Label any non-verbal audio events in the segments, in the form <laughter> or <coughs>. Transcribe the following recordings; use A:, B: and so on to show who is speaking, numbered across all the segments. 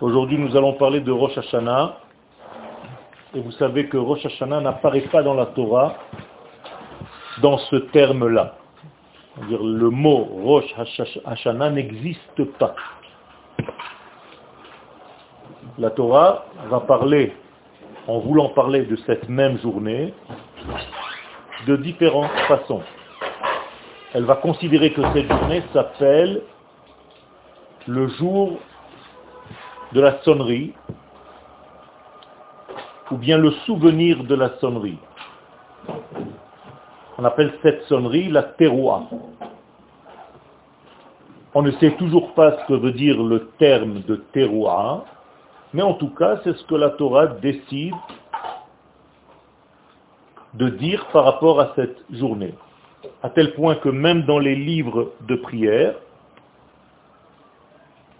A: Aujourd'hui, nous allons parler de Rosh Hashanah. Et vous savez que Rosh Hashanah n'apparaît pas dans la Torah dans ce terme-là. dire le mot Rosh Hashanah n'existe pas. La Torah va parler, en voulant parler de cette même journée, de différentes façons. Elle va considérer que cette journée s'appelle le jour de la sonnerie, ou bien le souvenir de la sonnerie. On appelle cette sonnerie la teroua. On ne sait toujours pas ce que veut dire le terme de teroua, mais en tout cas, c'est ce que la Torah décide de dire par rapport à cette journée. À tel point que même dans les livres de prière,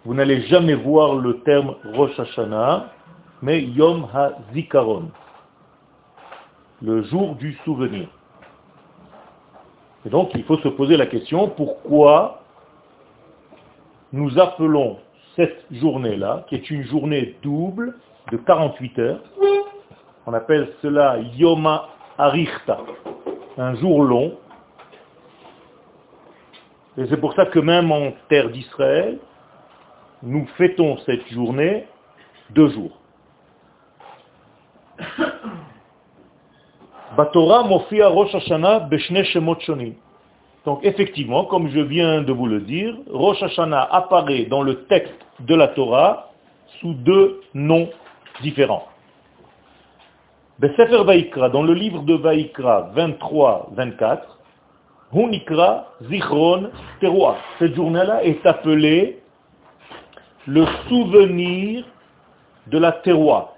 A: vous n'allez jamais voir le terme Rosh Hashanah, mais Yom HaZikaron, le jour du souvenir. Et donc, il faut se poser la question, pourquoi nous appelons cette journée-là, qui est une journée double de 48 heures, on appelle cela Yoma Arichta, un jour long. Et c'est pour ça que même en terre d'Israël, nous fêtons cette journée deux jours. <coughs> Donc effectivement, comme je viens de vous le dire, Rosh Hashanah apparaît dans le texte de la Torah sous deux noms différents. Besefer Vaikra, dans le livre de Vaikra 23-24, Hunikra Zichron Teroa. Cette journée-là est appelée le souvenir de la terroir.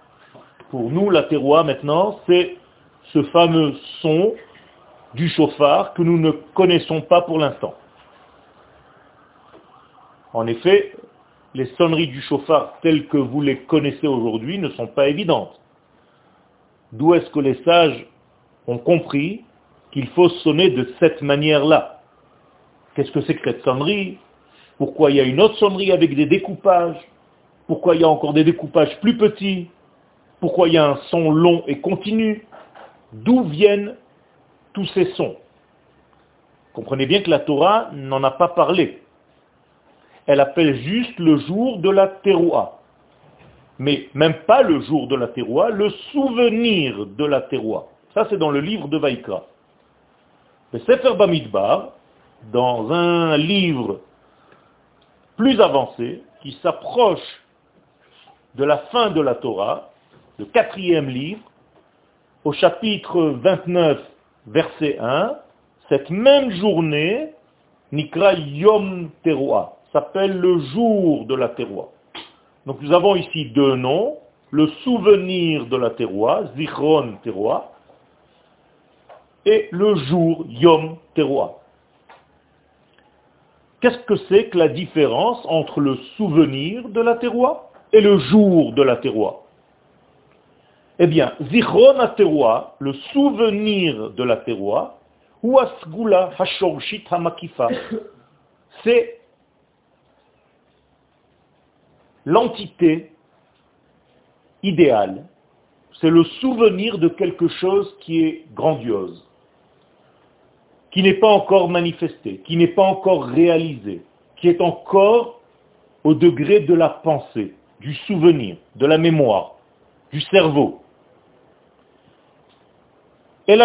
A: Pour nous, la terroir maintenant, c'est ce fameux son du chauffard que nous ne connaissons pas pour l'instant. En effet, les sonneries du chauffard telles que vous les connaissez aujourd'hui ne sont pas évidentes. D'où est-ce que les sages ont compris qu'il faut sonner de cette manière-là? Qu'est-ce que c'est que cette sonnerie? Pourquoi il y a une autre sonnerie avec des découpages? Pourquoi il y a encore des découpages plus petits? Pourquoi il y a un son long et continu? D'où viennent tous ces sons? Comprenez bien que la Torah n'en a pas parlé. Elle appelle juste le jour de la teroua. Mais même pas le jour de la teroua, le souvenir de la teroua. Ça, c'est dans le livre de Vaïkra. Le Sefer Bamidbar, dans un livre plus avancé, qui s'approche de la fin de la Torah, le quatrième livre, au chapitre 29, verset 1, cette même journée, Nikra Yom Teroa, s'appelle le jour de la Teroa. Donc nous avons ici deux noms, le souvenir de la Teroa, Zichron Teroa, et le jour Yom Teroa. Qu'est-ce que c'est que la différence entre le souvenir de la terroir et le jour de la terroir Eh bien, Zichron terroir, le souvenir de la terroir, ou Asgula Hashorshit Hamakifa, c'est l'entité idéale, c'est le souvenir de quelque chose qui est grandiose qui n'est pas encore manifesté, qui n'est pas encore réalisé, qui est encore au degré de la pensée, du souvenir, de la mémoire, du cerveau. Et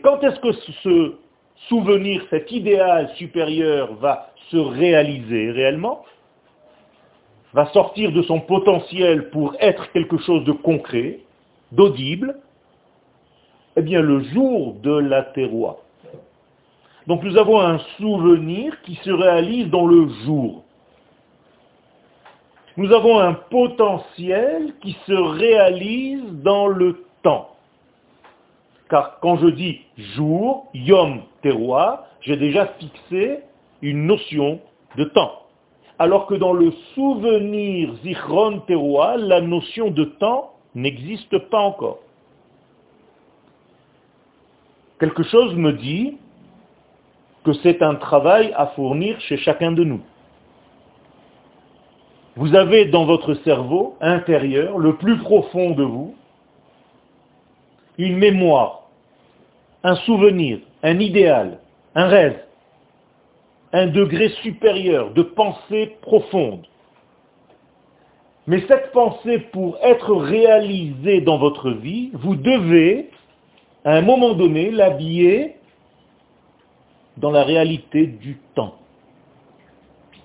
A: quand est-ce que ce souvenir, cet idéal supérieur va se réaliser réellement? Va sortir de son potentiel pour être quelque chose de concret, d'audible, eh bien le jour de la terroir. Donc nous avons un souvenir qui se réalise dans le jour. Nous avons un potentiel qui se réalise dans le temps. Car quand je dis jour, yom, terroir, j'ai déjà fixé une notion de temps alors que dans le souvenir Zichron Teroua, la notion de temps n'existe pas encore. quelque chose me dit que c'est un travail à fournir chez chacun de nous. Vous avez dans votre cerveau intérieur, le plus profond de vous, une mémoire, un souvenir, un idéal, un rêve, un degré supérieur de pensée profonde. Mais cette pensée, pour être réalisée dans votre vie, vous devez, à un moment donné, l'habiller dans la réalité du temps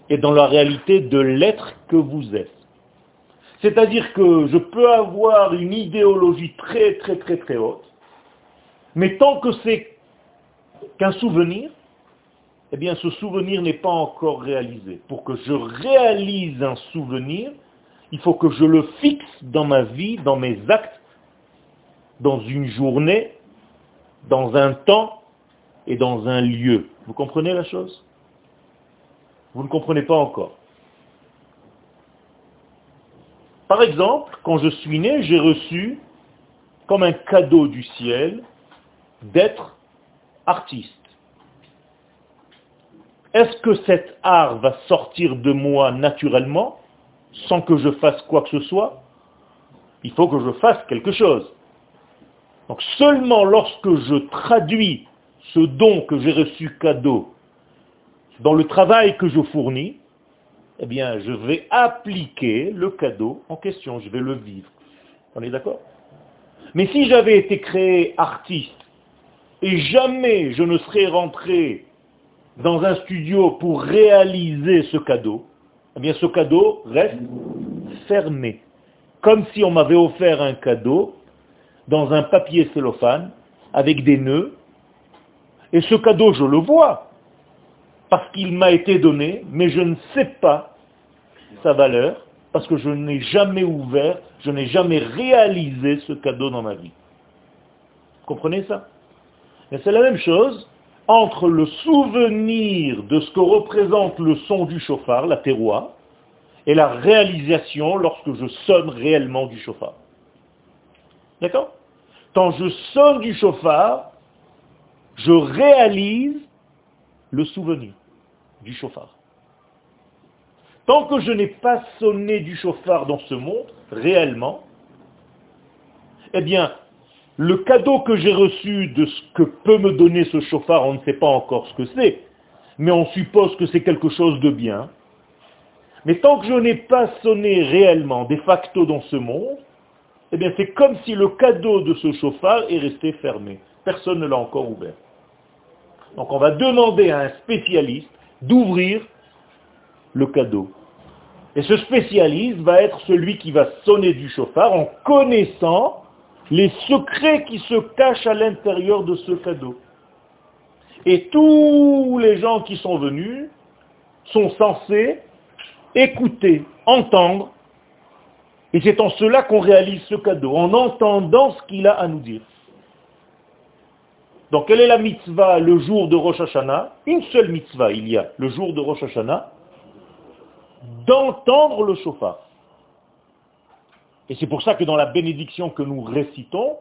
A: et dans la réalité de l'être que vous êtes. C'est-à-dire que je peux avoir une idéologie très très très très haute, mais tant que c'est qu'un souvenir, eh bien ce souvenir n'est pas encore réalisé. Pour que je réalise un souvenir, il faut que je le fixe dans ma vie, dans mes actes, dans une journée, dans un temps et dans un lieu. Vous comprenez la chose? Vous ne comprenez pas encore. Par exemple, quand je suis né, j'ai reçu comme un cadeau du ciel d'être artiste. Est-ce que cet art va sortir de moi naturellement sans que je fasse quoi que ce soit, il faut que je fasse quelque chose. Donc seulement lorsque je traduis ce don que j'ai reçu cadeau dans le travail que je fournis, eh bien, je vais appliquer le cadeau en question, je vais le vivre. On est d'accord? Mais si j'avais été créé artiste et jamais je ne serais rentré dans un studio pour réaliser ce cadeau, eh bien ce cadeau reste fermé. Comme si on m'avait offert un cadeau dans un papier cellophane avec des nœuds. Et ce cadeau, je le vois, parce qu'il m'a été donné, mais je ne sais pas sa valeur, parce que je n'ai jamais ouvert, je n'ai jamais réalisé ce cadeau dans ma vie. Vous comprenez ça? C'est la même chose entre le souvenir de ce que représente le son du chauffard, la terroir, et la réalisation lorsque je sonne réellement du chauffard. D'accord? Quand je sonne du chauffard, je réalise le souvenir du chauffard. Tant que je n'ai pas sonné du chauffard dans ce monde, réellement, eh bien, le cadeau que j'ai reçu de ce que peut me donner ce chauffard, on ne sait pas encore ce que c'est, mais on suppose que c'est quelque chose de bien. Mais tant que je n'ai pas sonné réellement, de facto dans ce monde, eh bien c'est comme si le cadeau de ce chauffard est resté fermé. Personne ne l'a encore ouvert. Donc on va demander à un spécialiste d'ouvrir le cadeau. Et ce spécialiste va être celui qui va sonner du chauffard en connaissant les secrets qui se cachent à l'intérieur de ce cadeau. Et tous les gens qui sont venus sont censés écouter, entendre, et c'est en cela qu'on réalise ce cadeau, en entendant ce qu'il a à nous dire. Donc quelle est la mitzvah le jour de Rosh Hashanah? Une seule mitzvah il y a le jour de Rosh Hashanah, d'entendre le chauffard. Et c'est pour ça que dans la bénédiction que nous récitons,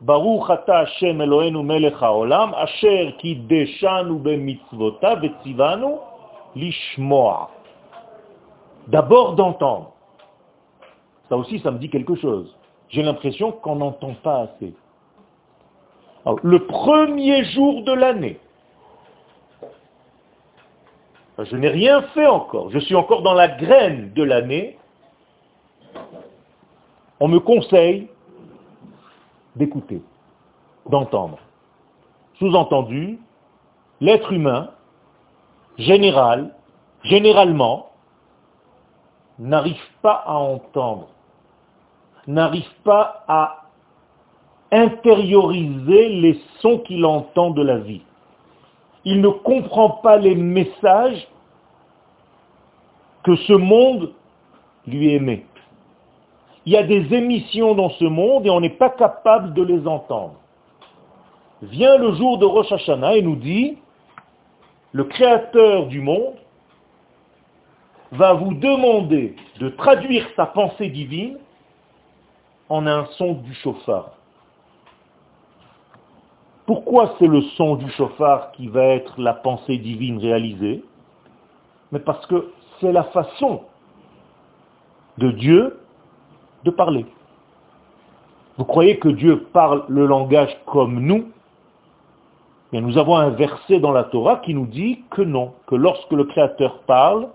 A: Baruch ata Hashem melech haolam, lishmoa. D'abord d'entendre. Ça aussi, ça me dit quelque chose. J'ai l'impression qu'on n'entend pas assez. le premier jour de l'année, je n'ai rien fait encore. Je suis encore dans la graine de l'année on me conseille d'écouter, d'entendre. Sous-entendu, l'être humain, général, généralement, n'arrive pas à entendre, n'arrive pas à intérioriser les sons qu'il entend de la vie. Il ne comprend pas les messages que ce monde lui émet. Il y a des émissions dans ce monde et on n'est pas capable de les entendre. Vient le jour de Rosh Hashanah et nous dit, le créateur du monde va vous demander de traduire sa pensée divine en un son du chauffard. Pourquoi c'est le son du chauffard qui va être la pensée divine réalisée? Mais parce que c'est la façon de Dieu de parler. Vous croyez que Dieu parle le langage comme nous? Mais nous avons un verset dans la Torah qui nous dit que non, que lorsque le Créateur parle,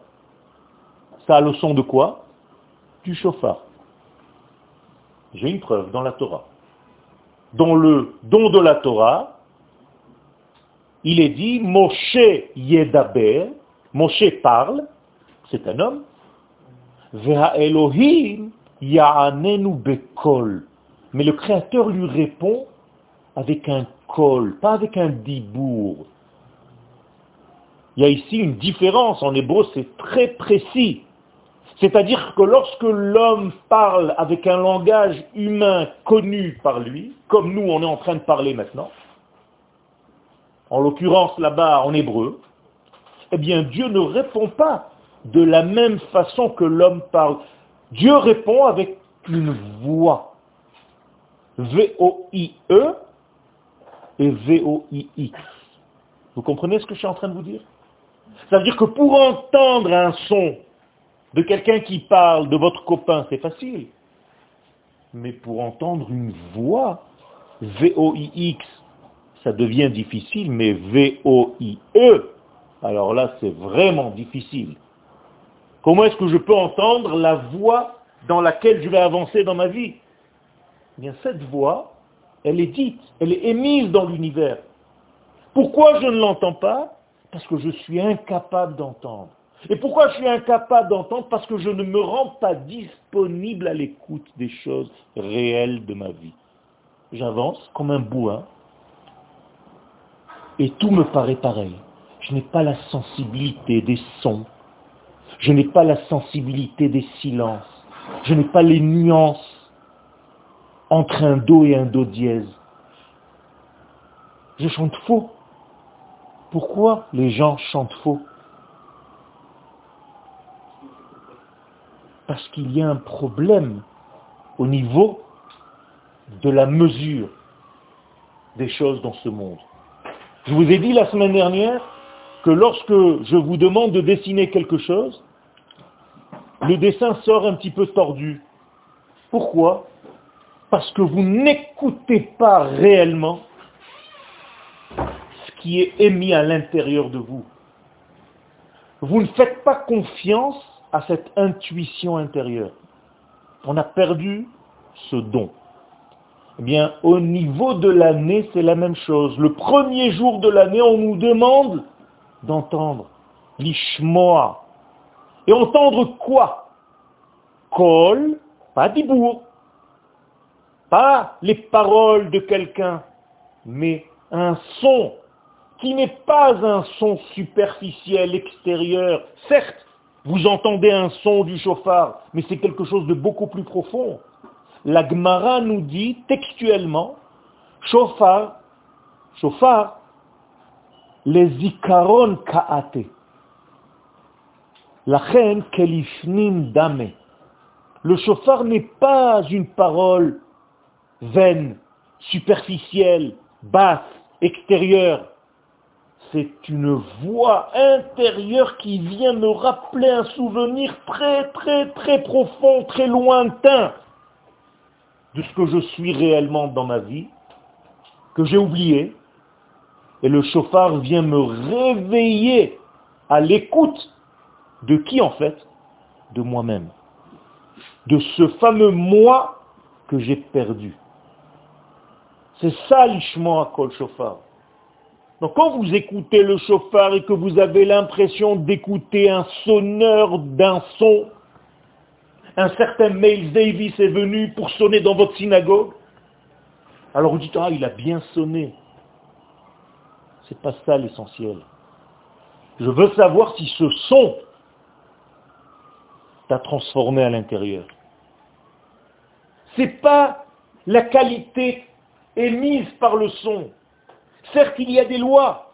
A: ça a le son de quoi? Du chauffard. J'ai une preuve dans la Torah. Dans le don de la Torah, il est dit Moshe Yedaber, Moshe parle, c'est un homme, Veha Elohim Ya'anenu Bekol. Mais le Créateur lui répond avec un col, pas avec un dibour. Il y a ici une différence. En hébreu, c'est très précis. C'est-à-dire que lorsque l'homme parle avec un langage humain connu par lui, comme nous on est en train de parler maintenant, en l'occurrence là-bas en hébreu, eh bien Dieu ne répond pas de la même façon que l'homme parle. Dieu répond avec une voix. V-O-I-E et V-O-I-X. Vous comprenez ce que je suis en train de vous dire? Ça veut dire que pour entendre un son de quelqu'un qui parle, de votre copain, c'est facile. Mais pour entendre une voix, V-O-I-X, ça devient difficile, mais V-O-I-E, alors là c'est vraiment difficile. Comment est-ce que je peux entendre la voix dans laquelle je vais avancer dans ma vie? Eh Bien cette voix, elle est dite, elle est émise dans l'univers. Pourquoi je ne l'entends pas? Parce que je suis incapable d'entendre. Et pourquoi je suis incapable d'entendre? Parce que je ne me rends pas disponible à l'écoute des choses réelles de ma vie. J'avance comme un bouin et tout me paraît pareil. Je n'ai pas la sensibilité des sons. Je n'ai pas la sensibilité des silences. Je n'ai pas les nuances entre un do et un do dièse. Je chante faux. Pourquoi les gens chantent faux? Parce qu'il y a un problème au niveau de la mesure des choses dans ce monde. Je vous ai dit la semaine dernière que lorsque je vous demande de dessiner quelque chose, le dessin sort un petit peu tordu. Pourquoi? Parce que vous n'écoutez pas réellement ce qui est émis à l'intérieur de vous. Vous ne faites pas confiance à cette intuition intérieure. On a perdu ce don. Eh bien, au niveau de l'année, c'est la même chose. Le premier jour de l'année, on nous demande d'entendre l'ishmoa. Et entendre quoi? Kol, pas dibour, pas les paroles de quelqu'un, mais un son qui n'est pas un son superficiel, extérieur. Certes, vous entendez un son du chauffard, mais c'est quelque chose de beaucoup plus profond. La Gemara nous dit textuellement, chauffard, chauffard, les ikaron kaate. La reine kelifnim dame. Le chauffard n'est pas une parole vaine, superficielle, basse, extérieure c'est une voix intérieure qui vient me rappeler un souvenir très très très profond, très lointain de ce que je suis réellement dans ma vie, que j'ai oublié, et le chauffard vient me réveiller à l'écoute de qui en fait? De moi-même. De ce fameux moi que j'ai perdu. C'est ça l'ishmo à kol chauffard. Donc quand vous écoutez le chauffard et que vous avez l'impression d'écouter un sonneur d'un son, un certain Miles Davis est venu pour sonner dans votre synagogue, alors vous dites, ah, il a bien sonné. C'est pas ça l'essentiel. Je veux savoir si ce son t'a transformé à l'intérieur. C'est pas la qualité émise par le son. Certes, il y a des lois,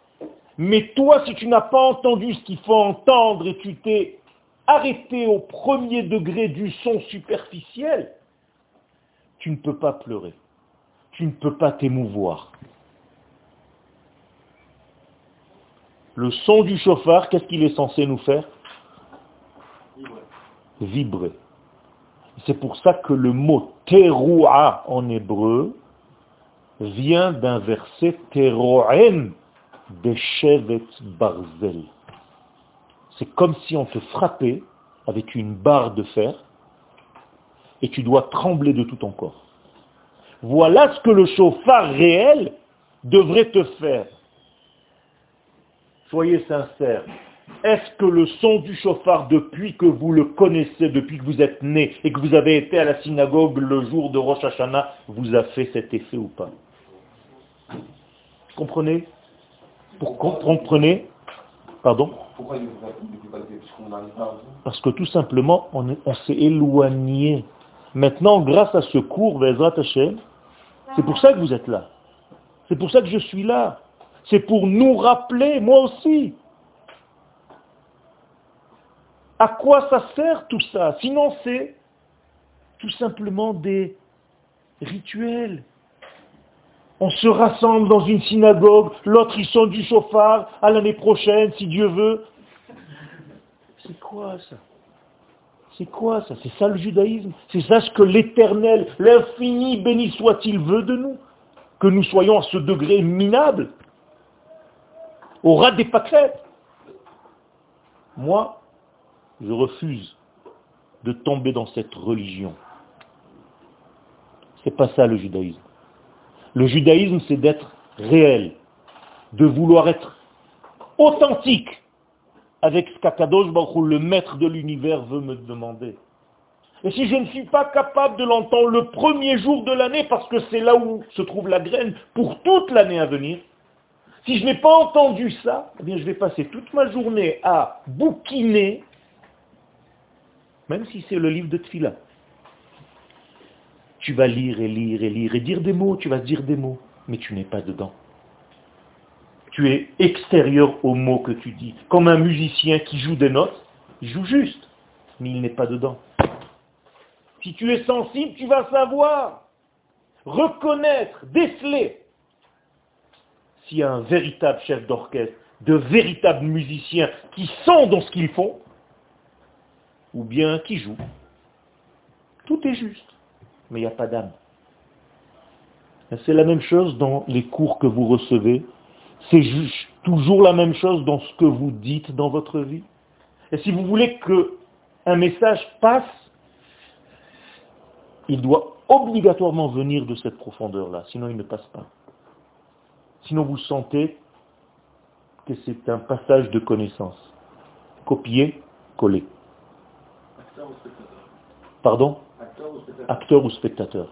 A: mais toi, si tu n'as pas entendu ce qu'il faut entendre et tu t'es arrêté au premier degré du son superficiel, tu ne peux pas pleurer. Tu ne peux pas t'émouvoir. Le son du chauffard, qu'est-ce qu'il est censé nous faire? Vibrer. C'est pour ça que le mot teroua en hébreu vient d'un verset teroen de Shevet Barzel. C'est comme si on te frappait avec une barre de fer et tu dois trembler de tout ton corps. Voilà ce que le chauffard réel devrait te faire. Soyez sincères. Est-ce que le son du chauffard, depuis que vous le connaissez, depuis que vous êtes né et que vous avez été à la synagogue le jour de Rosh Hashanah, vous a fait cet effet ou pas? Comprenez? Pour comprenez? Pardon? Pourquoi Parce que tout simplement, on, on s'est éloigné. Maintenant, grâce à ce cours, c'est pour ça que vous êtes là. C'est pour ça que je suis là. C'est pour nous rappeler, moi aussi. À quoi ça sert tout ça Sinon, c'est tout simplement des rituels. On se rassemble dans une synagogue, l'autre ils sont du chauffard, à l'année prochaine, si Dieu veut. C'est quoi ça? C'est quoi ça? C'est ça le judaïsme? C'est ça ce que l'éternel, l'infini béni soit-il veut de nous? Que nous soyons à ce degré minable Au ras des pâquerettes Moi, je refuse de tomber dans cette religion. C'est pas ça le judaïsme. Le judaïsme, c'est d'être réel, de vouloir être authentique avec ce qu'Akadosh Baruch le maître de l'univers, veut me demander. Et si je ne suis pas capable de l'entendre le premier jour de l'année, parce que c'est là où se trouve la graine pour toute l'année à venir, si je n'ai pas entendu ça, eh je vais passer toute ma journée à bouquiner, même si c'est le livre de Tfila tu vas lire et lire et lire et dire des mots, tu vas dire des mots, mais tu n'es pas dedans. Tu es extérieur aux mots que tu dis. Comme un musicien qui joue des notes, il joue juste, mais il n'est pas dedans. Si tu es sensible, tu vas savoir, reconnaître, déceler. S'il y a un véritable chef d'orchestre, de véritables musiciens qui sont dans ce qu'ils font, ou bien qui jouent, tout est juste mais il n'y a pas d'âme. C'est la même chose dans les cours que vous recevez. C'est toujours la même chose dans ce que vous dites dans votre vie. Et si vous voulez qu'un message passe, il doit obligatoirement venir de cette profondeur-là, sinon il ne passe pas. Sinon vous sentez que c'est un passage de connaissance. Copier, coller. Pardon? Acteur ou spectateur.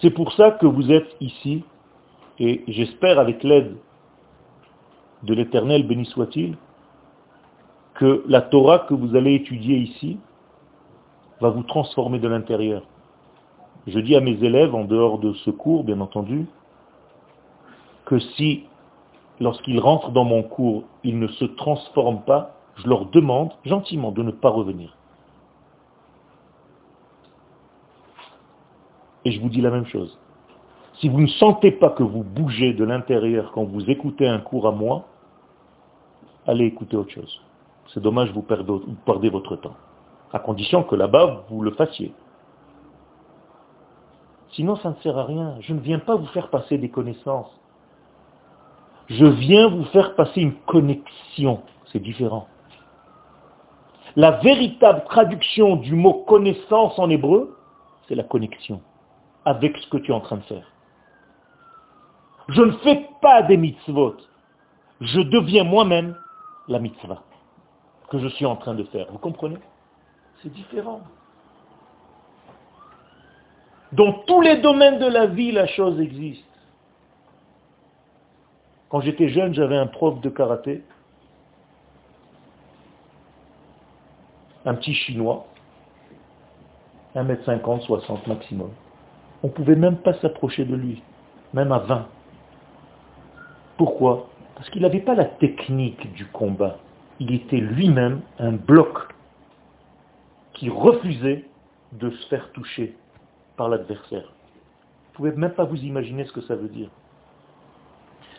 A: C'est pour ça que vous êtes ici, et j'espère avec l'aide de l'Éternel, béni soit-il, que la Torah que vous allez étudier ici va vous transformer de l'intérieur. Je dis à mes élèves, en dehors de ce cours, bien entendu, que si, lorsqu'ils rentrent dans mon cours, ils ne se transforment pas, je leur demande gentiment de ne pas revenir. Et je vous dis la même chose. Si vous ne sentez pas que vous bougez de l'intérieur quand vous écoutez un cours à moi, allez écouter autre chose. C'est dommage, vous perdez, votre temps. À condition que là-bas, vous le fassiez. Sinon, ça ne sert à rien. Je ne viens pas vous faire passer des connaissances. Je viens vous faire passer une connexion. C'est différent. La véritable traduction du mot connaissance en hébreu, c'est la connexion avec ce que tu es en train de faire. Je ne fais pas des mitzvot. Je deviens moi-même la mitzvah que je suis en train de faire. Vous comprenez? C'est différent. Dans tous les domaines de la vie, la chose existe. Quand j'étais jeune, j'avais un prof de karaté, un petit chinois, 1m50, 60 maximum on ne pouvait même pas s'approcher de lui, même à 20. Pourquoi? Parce qu'il n'avait pas la technique du combat. Il était lui-même un bloc qui refusait de se faire toucher par l'adversaire. Vous ne pouvez même pas vous imaginer ce que ça veut dire.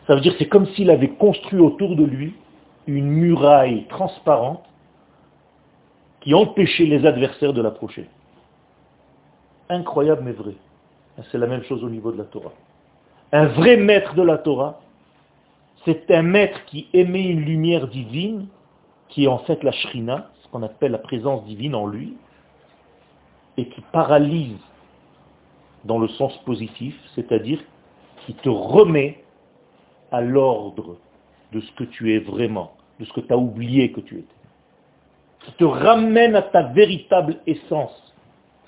A: Ça veut dire que c'est comme s'il avait construit autour de lui une muraille transparente qui empêchait les adversaires de l'approcher. Incroyable mais vrai. C'est la même chose au niveau de la Torah. Un vrai maître de la Torah, c'est un maître qui émet une lumière divine, qui est en fait la shrina, ce qu'on appelle la présence divine en lui, et qui paralyse dans le sens positif, c'est-à-dire qui te remet à l'ordre de ce que tu es vraiment, de ce que tu as oublié que tu étais. Qui te ramène à ta véritable essence,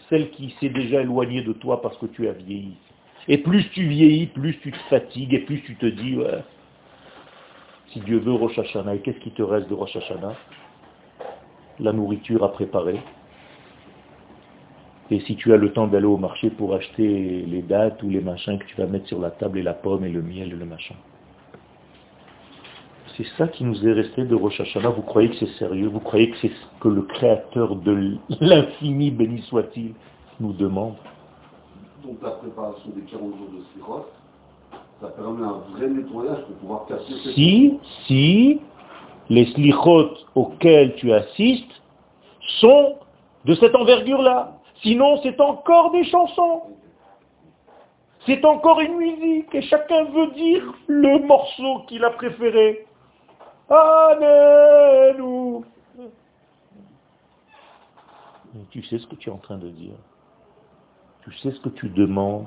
A: celle qui s'est déjà éloignée de toi parce que tu as vieilli. Et plus tu vieillis, plus tu te fatigues, et plus tu te dis, si Dieu veut Rosh Hashanah, et qu'est-ce qui te reste de Rosh Hashanah? La nourriture à préparer, et si tu as le temps d'aller au marché pour acheter les dates ou les machins que tu vas mettre sur la table, et la pomme et le miel et le machin. C'est ça qui nous est resté de Rosh Hashanah. Vous croyez que c'est sérieux? Vous croyez que c'est ce que le Créateur de l'infini, béni soit-il, nous demande?
B: Donc la préparation des 40 jours de Sirot, ça permet un vrai nettoyage pour pouvoir casser
A: Si, si les slichot auxquels tu assistes sont de cette envergure-là. Sinon, c'est encore des chansons. C'est encore une musique et chacun veut dire le morceau qu'il a préféré. Tu sais ce que tu es en train de dire. Tu sais ce que tu demandes.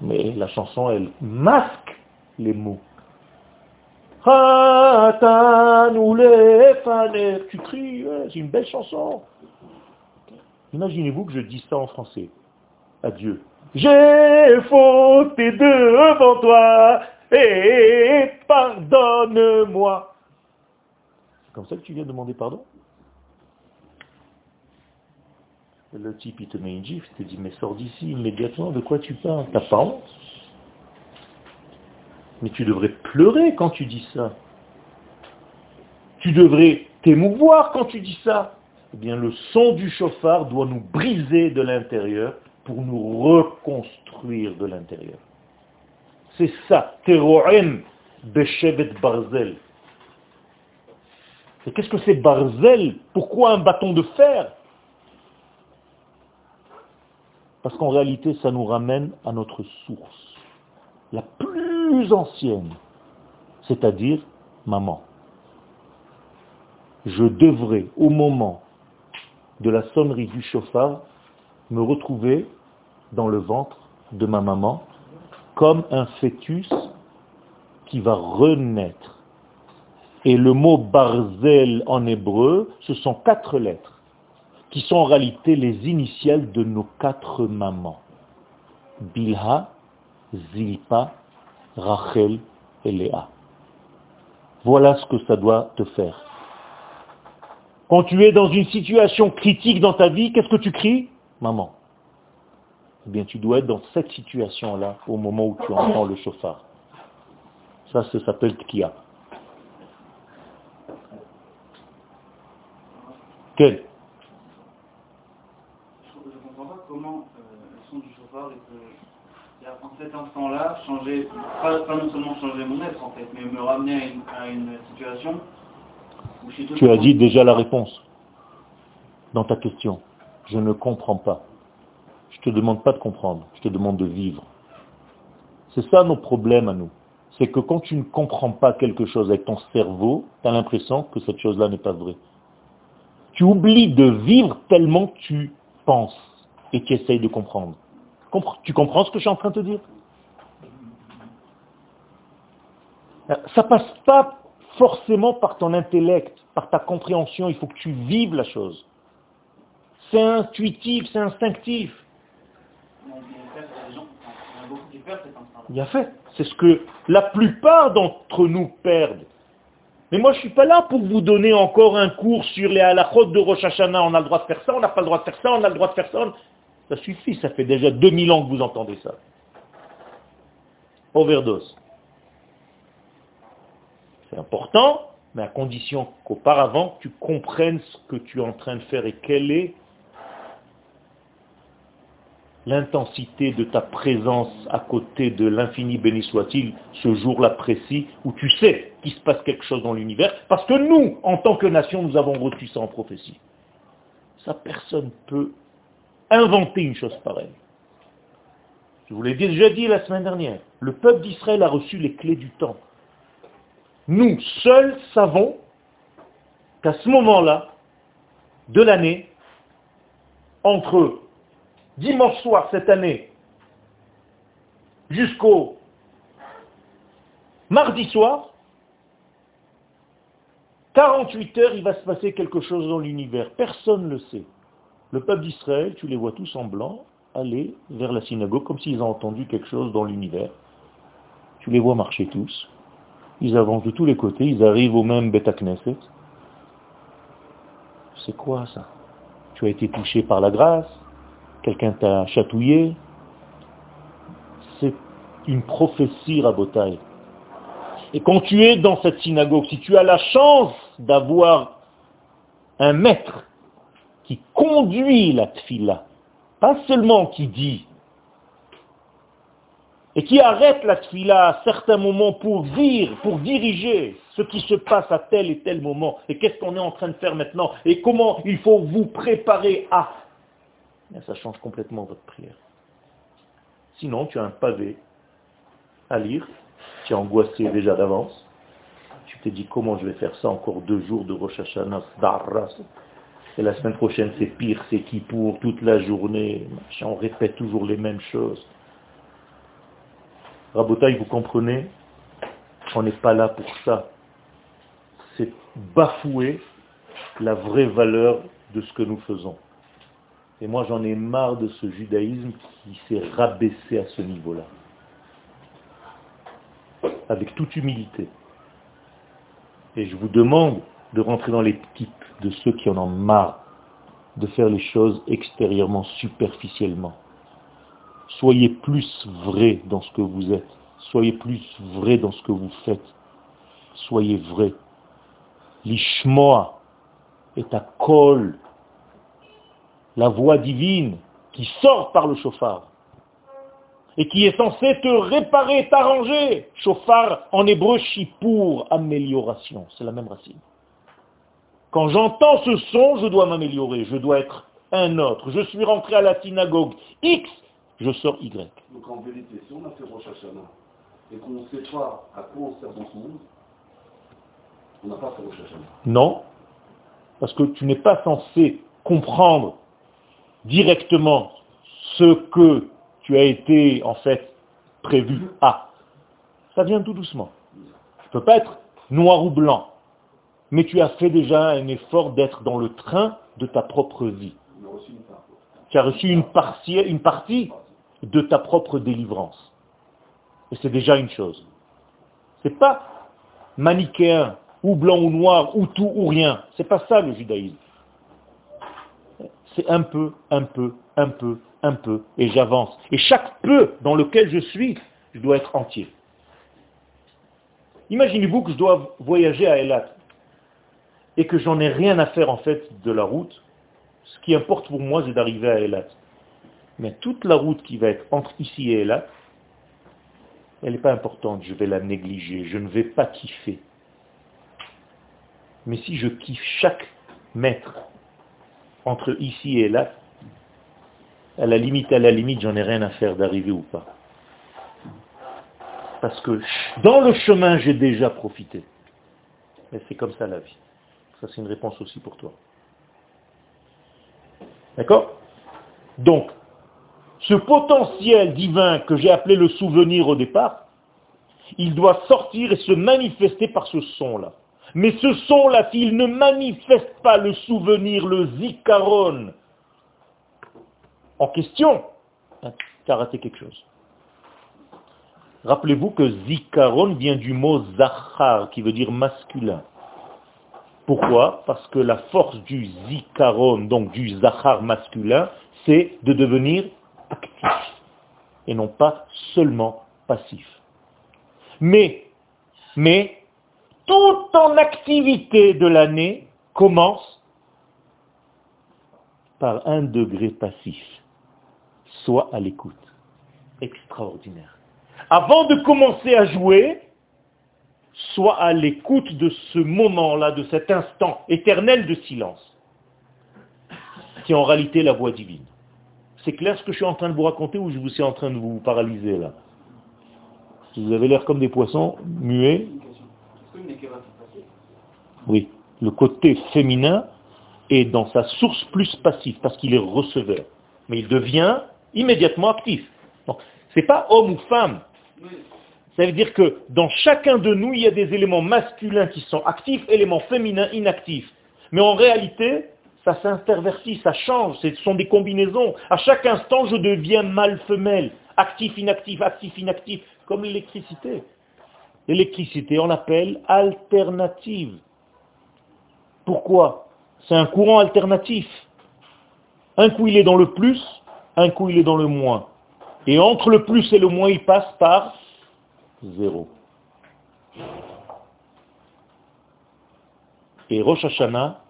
A: Mais la chanson, elle masque les mots. Tu cries, c'est une belle chanson. Imaginez-vous que je dis ça en français. Adieu. J'ai fauté devant toi et pardonne-moi. C'est comme ça que tu viens demander pardon Le type, il te met une gifle, il te dit, mais sors d'ici immédiatement, de quoi tu parles? T'as pas honte? Mais tu devrais pleurer quand tu dis ça. Tu devrais t'émouvoir quand tu dis ça. Eh bien, le son du chauffard doit nous briser de l'intérieur pour nous reconstruire de l'intérieur. C'est ça, Teroem Beshevet Barzel. Et qu'est-ce que c'est Barzel? Pourquoi un bâton de fer? Parce qu'en réalité, ça nous ramène à notre source, la plus ancienne, c'est-à-dire maman. Je devrais, au moment de la sonnerie du chauffard, me retrouver dans le ventre de ma maman comme un fœtus qui va renaître. Et le mot barzel en hébreu, ce sont quatre lettres, qui sont en réalité les initiales de nos quatre mamans. Bilha, Zilpa, Rachel et Léa. Voilà ce que ça doit te faire. Quand tu es dans une situation critique dans ta vie, qu'est-ce que tu cries? Maman. Eh bien, tu dois être dans cette situation-là au moment où tu entends le chauffard. Ça, ça s'appelle Tkia. Quel?
C: Je ne comprends pas comment euh, le son du chauffard en cet instant-là, changer, pas, non seulement changer mon être en fait, mais me ramener à une, situation où je suis
A: Tu as dit déjà la réponse dans ta question. Je ne comprends pas. Je te demande pas de comprendre, je te demande de vivre. C'est ça nos problèmes à nous. C'est que quand tu ne comprends pas quelque chose avec ton cerveau, tu as l'impression que cette chose-là n'est pas vraie. Tu oublies de vivre tellement tu penses et tu essayes de comprendre. Tu comprends ce que je suis en train de te dire? Ça passe pas forcément par ton intellect, par ta compréhension, il faut que tu vives la chose. C'est intuitif, c'est instinctif. Il a fait. C'est ce que la plupart d'entre nous perdent. Mais moi, je ne suis pas là pour vous donner encore un cours sur les halachot de Rosh Hashanah. On a le droit de faire ça, on n'a pas le droit de faire ça, on a le droit de faire ça. Ça suffit, ça fait déjà 2000 ans que vous entendez ça. Overdose. C'est important, mais à condition qu'auparavant, tu comprennes ce que tu es en train de faire et quelle est l'intensité de ta présence à côté de l'infini béni soit-il ce jour-là précis où tu sais qu'il se passe quelque chose dans l'univers parce que nous, en tant que nation, nous avons reçu ça en prophétie. Ça, personne peut inventer une chose pareille. Je vous l'ai déjà dit la semaine dernière. Le peuple d'Israël a reçu les clés du temps. Nous seuls savons qu'à ce moment-là de l'année, entre dimanche soir cette année jusqu'au mardi soir, 48 heures, il va se passer quelque chose dans l'univers. Personne ne le sait. Le peuple d'Israël, tu les vois tous en blanc, aller vers la synagogue comme s'ils ont entendu quelque chose dans l'univers. Tu les vois marcher tous. Ils avancent de tous les côtés, ils arrivent au même Beta Knesset. C'est quoi ça? Tu as été touché par la grâce? Quelqu'un t'a chatouillé C'est une prophétie rabotaille. Et quand tu es dans cette synagogue, si tu as la chance d'avoir un maître qui conduit la tfila, pas seulement qui dit, et qui arrête la tfila à certains moments pour dire, pour diriger ce qui se passe à tel et tel moment, et qu'est-ce qu'on est en train de faire maintenant, et comment il faut vous préparer à. Ça change complètement votre prière. Sinon, tu as un pavé à lire, tu es angoissé déjà d'avance, tu te dis comment je vais faire ça encore deux jours de Rosh Hashanah, et la semaine prochaine c'est pire, c'est qui pour toute la journée, on répète toujours les mêmes choses. Rabotaï, vous comprenez On n'est pas là pour ça. C'est bafouer la vraie valeur de ce que nous faisons. Et moi j'en ai marre de ce judaïsme qui s'est rabaissé à ce niveau-là. Avec toute humilité. Et je vous demande de rentrer dans les de ceux qui en ont marre de faire les choses extérieurement, superficiellement. Soyez plus vrai dans ce que vous êtes. Soyez plus vrai dans ce que vous faites. Soyez vrai. L'ishmoa est à col, la voix divine qui sort par le chauffard et qui est censé te réparer, t'arranger. Chauffard en hébreu, pour amélioration. C'est la même racine. Quand j'entends ce son, je dois m'améliorer, je dois être un autre. Je suis rentré à la synagogue X, je sors Y.
B: Donc en vérité, si on a fait Rosh Hashanah et qu'on ne sait pas à quoi on sert dans ce monde, on n'a pas fait Rosh Hashanah.
A: Non, parce que tu n'es pas censé comprendre directement ce que tu as été en fait prévu à. Ça vient tout doucement. Tu peux pas être noir ou blanc mais tu as fait déjà un effort d'être dans le train de ta propre vie. Tu as reçu une partie, de ta propre délivrance. Et c'est déjà une chose. C'est pas manichéen, ou blanc ou noir, ou tout ou rien. C'est pas ça le judaïsme. C'est un peu, un peu, un peu, un peu, et j'avance. Et chaque peu dans lequel je suis, je dois être entier. Imaginez-vous que je dois voyager à Elat et que j'en ai rien à faire en fait de la route, ce qui importe pour moi, c'est d'arriver à Elat. Mais toute la route qui va être entre ici et Elat, elle n'est pas importante, je vais la négliger, je ne vais pas kiffer. Mais si je kiffe chaque mètre entre ici et Elat, à la limite, à la limite, j'en ai rien à faire d'arriver ou pas. Parce que dans le chemin, j'ai déjà profité. Mais c'est comme ça la vie. Ça, c'est une réponse aussi pour toi. D'accord? Donc, ce potentiel divin que j'ai appelé le souvenir au départ, il doit sortir et se manifester par ce son-là. Mais ce son-là, s'il ne manifeste pas le souvenir, le zikaron en question, hein, tu as raté quelque chose. Rappelez-vous que zikaron vient du mot zachar, qui veut dire masculin. Pourquoi? Parce que la force du zikaron, donc du zahar masculin, c'est de devenir actif et non pas seulement passif. Mais, mais, toute en activité de l'année commence par un degré passif. sois à l'écoute. Extraordinaire. Avant de commencer à jouer, sois à l'écoute de ce moment-là, de cet instant éternel de silence, qui est en réalité la voix divine. C'est clair ce que je suis en train de vous raconter ou je vous suis en train de vous paralyser là? Vous avez l'air comme des poissons muets. Oui, le côté féminin est dans sa source plus passive parce qu'il est receveur. Mais il devient immédiatement actif. Ce n'est pas homme ou femme. Ça veut dire que dans chacun de nous, il y a des éléments masculins qui sont actifs, éléments féminins inactifs. Mais en réalité, ça s'intervertit, ça change, ce sont des combinaisons. À chaque instant, je deviens mâle-femelle, actif, inactif, actif, inactif, comme l'électricité. L'électricité, on l'appelle alternative. Pourquoi? C'est un courant alternatif. Un coup, il est dans le plus, un coup, il est dans le moins. Et entre le plus et le moins, il passe par zéro. Et Rosh Hashanah,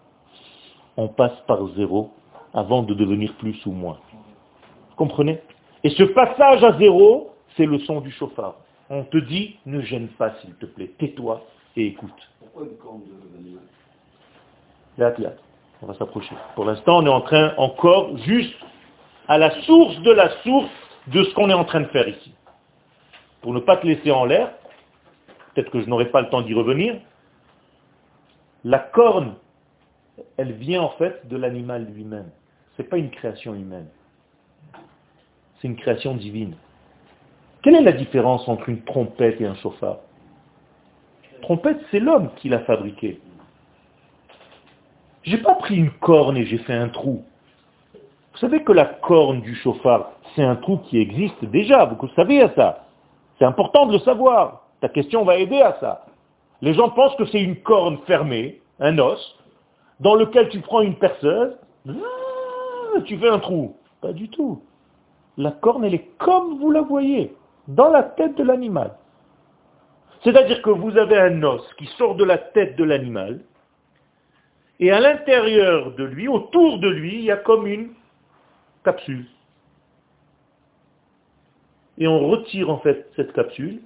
A: on passe par zéro avant de devenir plus ou moins. Comprenez? Et ce passage à zéro, c'est le son du chauffard. On te dit, ne gêne pas s'il te plaît, tais-toi et écoute. Pourquoi une corne de On va s'approcher. Pour l'instant, on est en train encore juste à la source de la source de ce qu'on est en train de faire ici pour ne pas te laisser en l'air, peut-être que je n'aurai pas le temps d'y revenir, la corne, elle vient en fait de l'animal lui-même. Ce n'est pas une création humaine. C'est une création divine. Quelle est la différence entre une trompette et un chauffard? Trompette, c'est l'homme qui l'a fabriquée. Je n'ai pas pris une corne et j'ai fait un trou. Vous savez que la corne du chauffard, c'est un trou qui existe déjà, vous savez à ça. C'est important de le savoir. Ta question va aider à ça. Les gens pensent que c'est une corne fermée, un os, dans lequel tu prends une perceuse, ah, tu fais un trou. Pas du tout. La corne, elle est comme vous la voyez, dans la tête de l'animal. C'est-à-dire que vous avez un os qui sort de la tête de l'animal, et à l'intérieur de lui, autour de lui, il y a comme une capsule et on retire en fait cette capsule,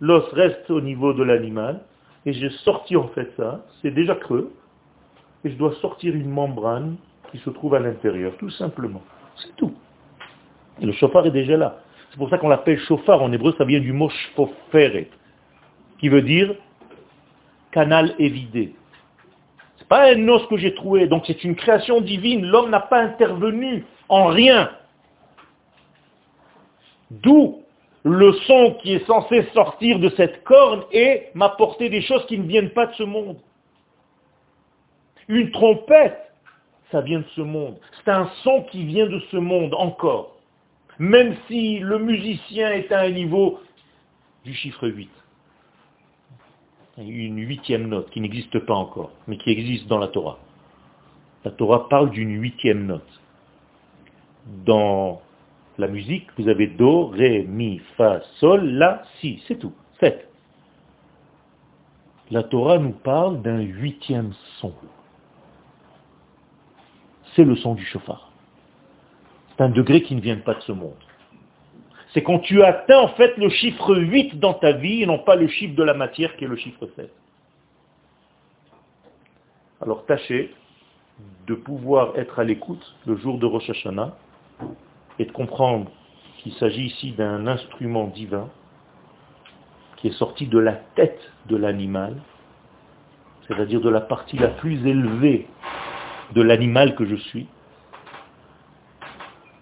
A: l'os reste au niveau de l'animal, et j'ai sorti en fait ça, c'est déjà creux, et je dois sortir une membrane qui se trouve à l'intérieur, tout simplement. C'est tout. Le chauffard est déjà là. C'est pour ça qu'on l'appelle chauffard. En hébreu, ça vient du mot shpofere, qui veut dire canal évidé. C'est pas un os que j'ai trouvé, donc c'est une création divine. L'homme n'a pas intervenu en rien. D'où le son qui est censé sortir de cette corne et m'apporter des choses qui ne viennent pas de ce monde. Une trompette, ça vient de ce monde. C'est un son qui vient de ce monde encore. Même si le musicien est à un niveau du chiffre 8. Une huitième note qui n'existe pas encore, mais qui existe dans la Torah. La Torah parle d'une huitième note. Dans la musique, vous avez Do, Ré, Mi, Fa, Sol, La, Si, c'est tout, sept. La Torah nous parle d'un huitième son. C'est le son du chauffard. C'est un degré qui ne vient pas de ce monde. C'est quand tu atteins en fait le chiffre 8 dans ta vie et non pas le chiffre de la matière qui est le chiffre 7. Alors tâchez de pouvoir être à l'écoute le jour de Rosh Hashanah et de comprendre qu'il s'agit ici d'un instrument divin qui est sorti de la tête de l'animal, c'est-à-dire de la partie la plus élevée de l'animal que je suis,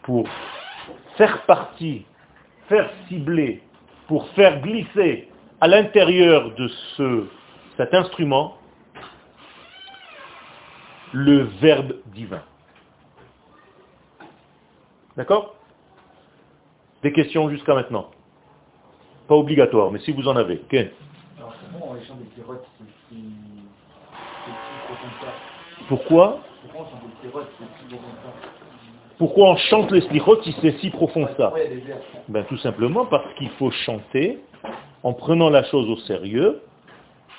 A: pour faire partie, faire cibler, pour faire glisser à l'intérieur de ce, cet instrument le verbe divin. D'accord? Des questions jusqu'à maintenant? Pas obligatoire, mais si vous en avez. Pourquoi? Pourquoi on chante les slichot si c'est si profond ça ben, Tout simplement parce qu'il faut chanter en prenant la chose au sérieux.